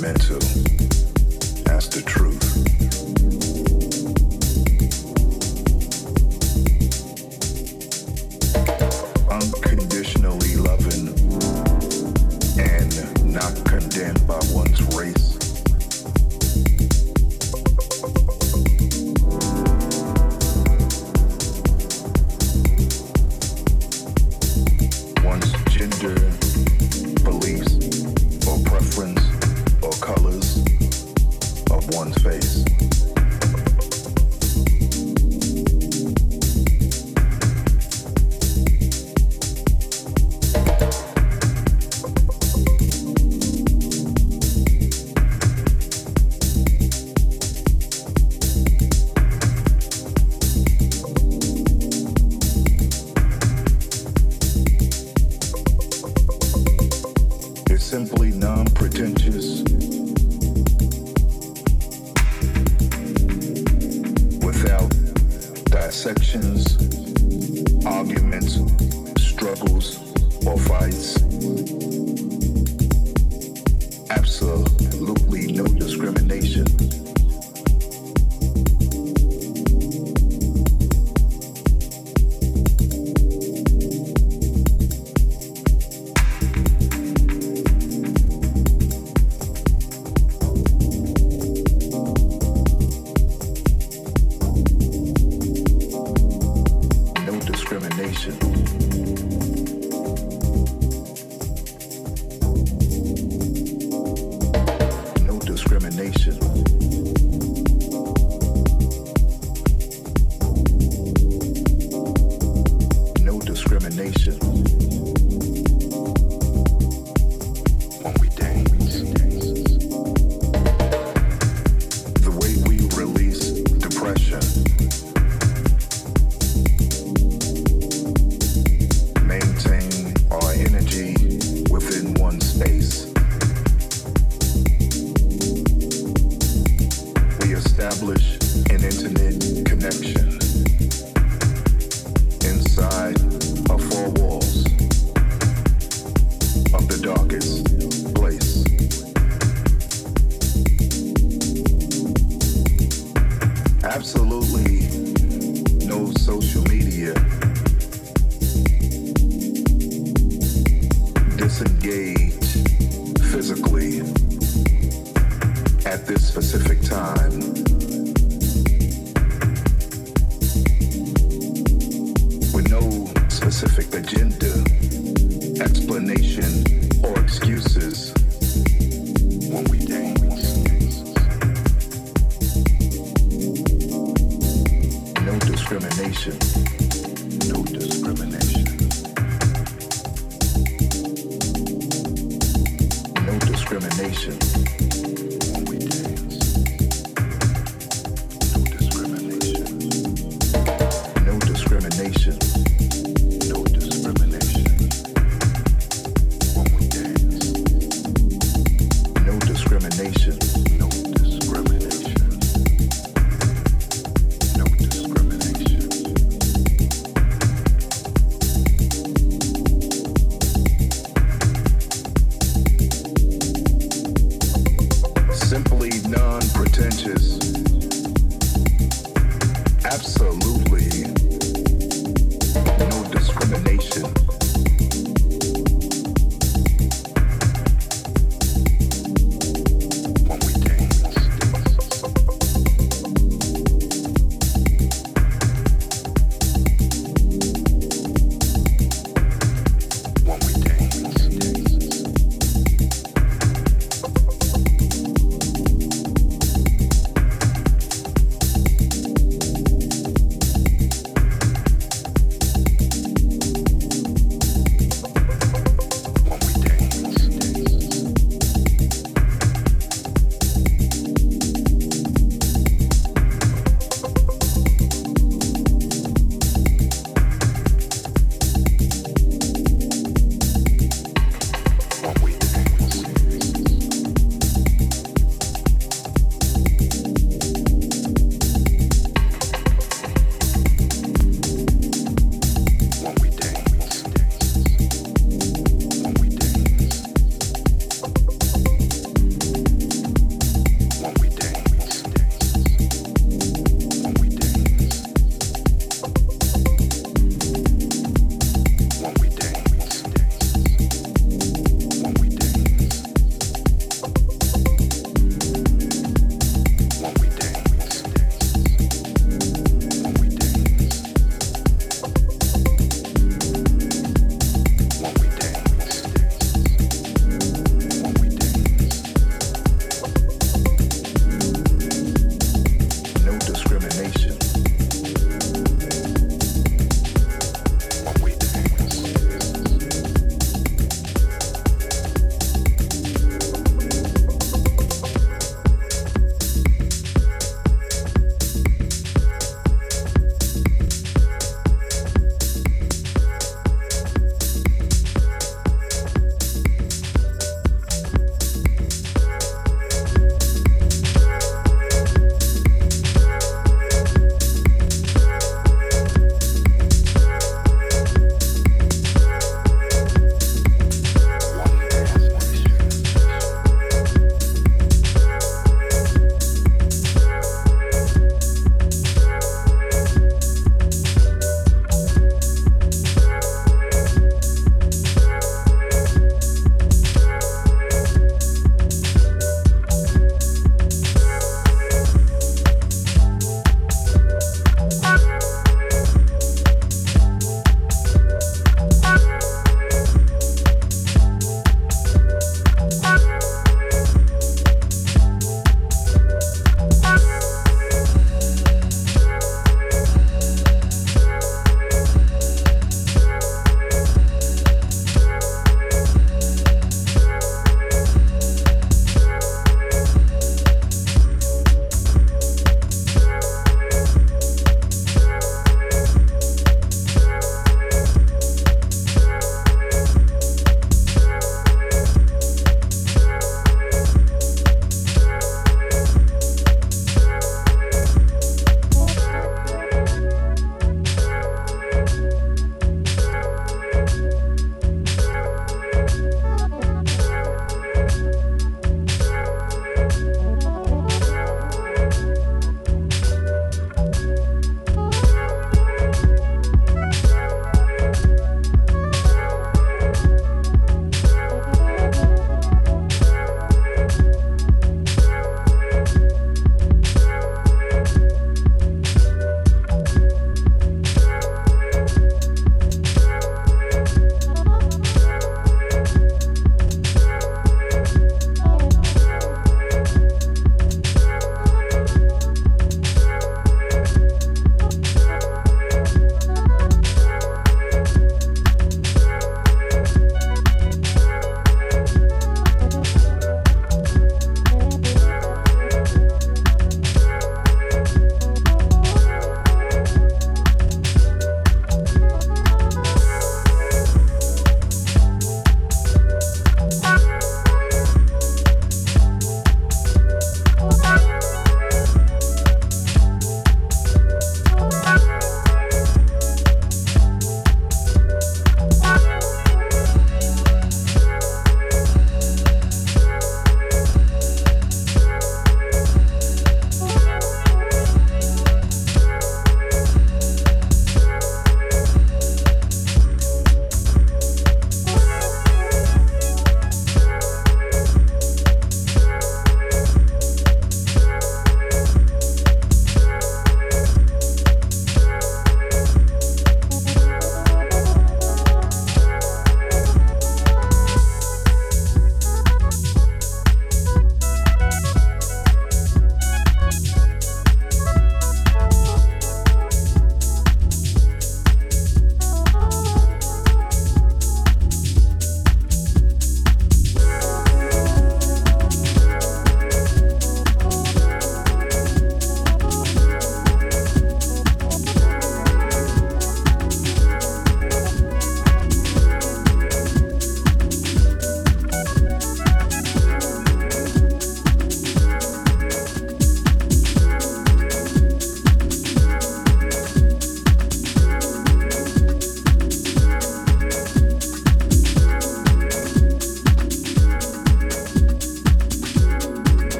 Meant to.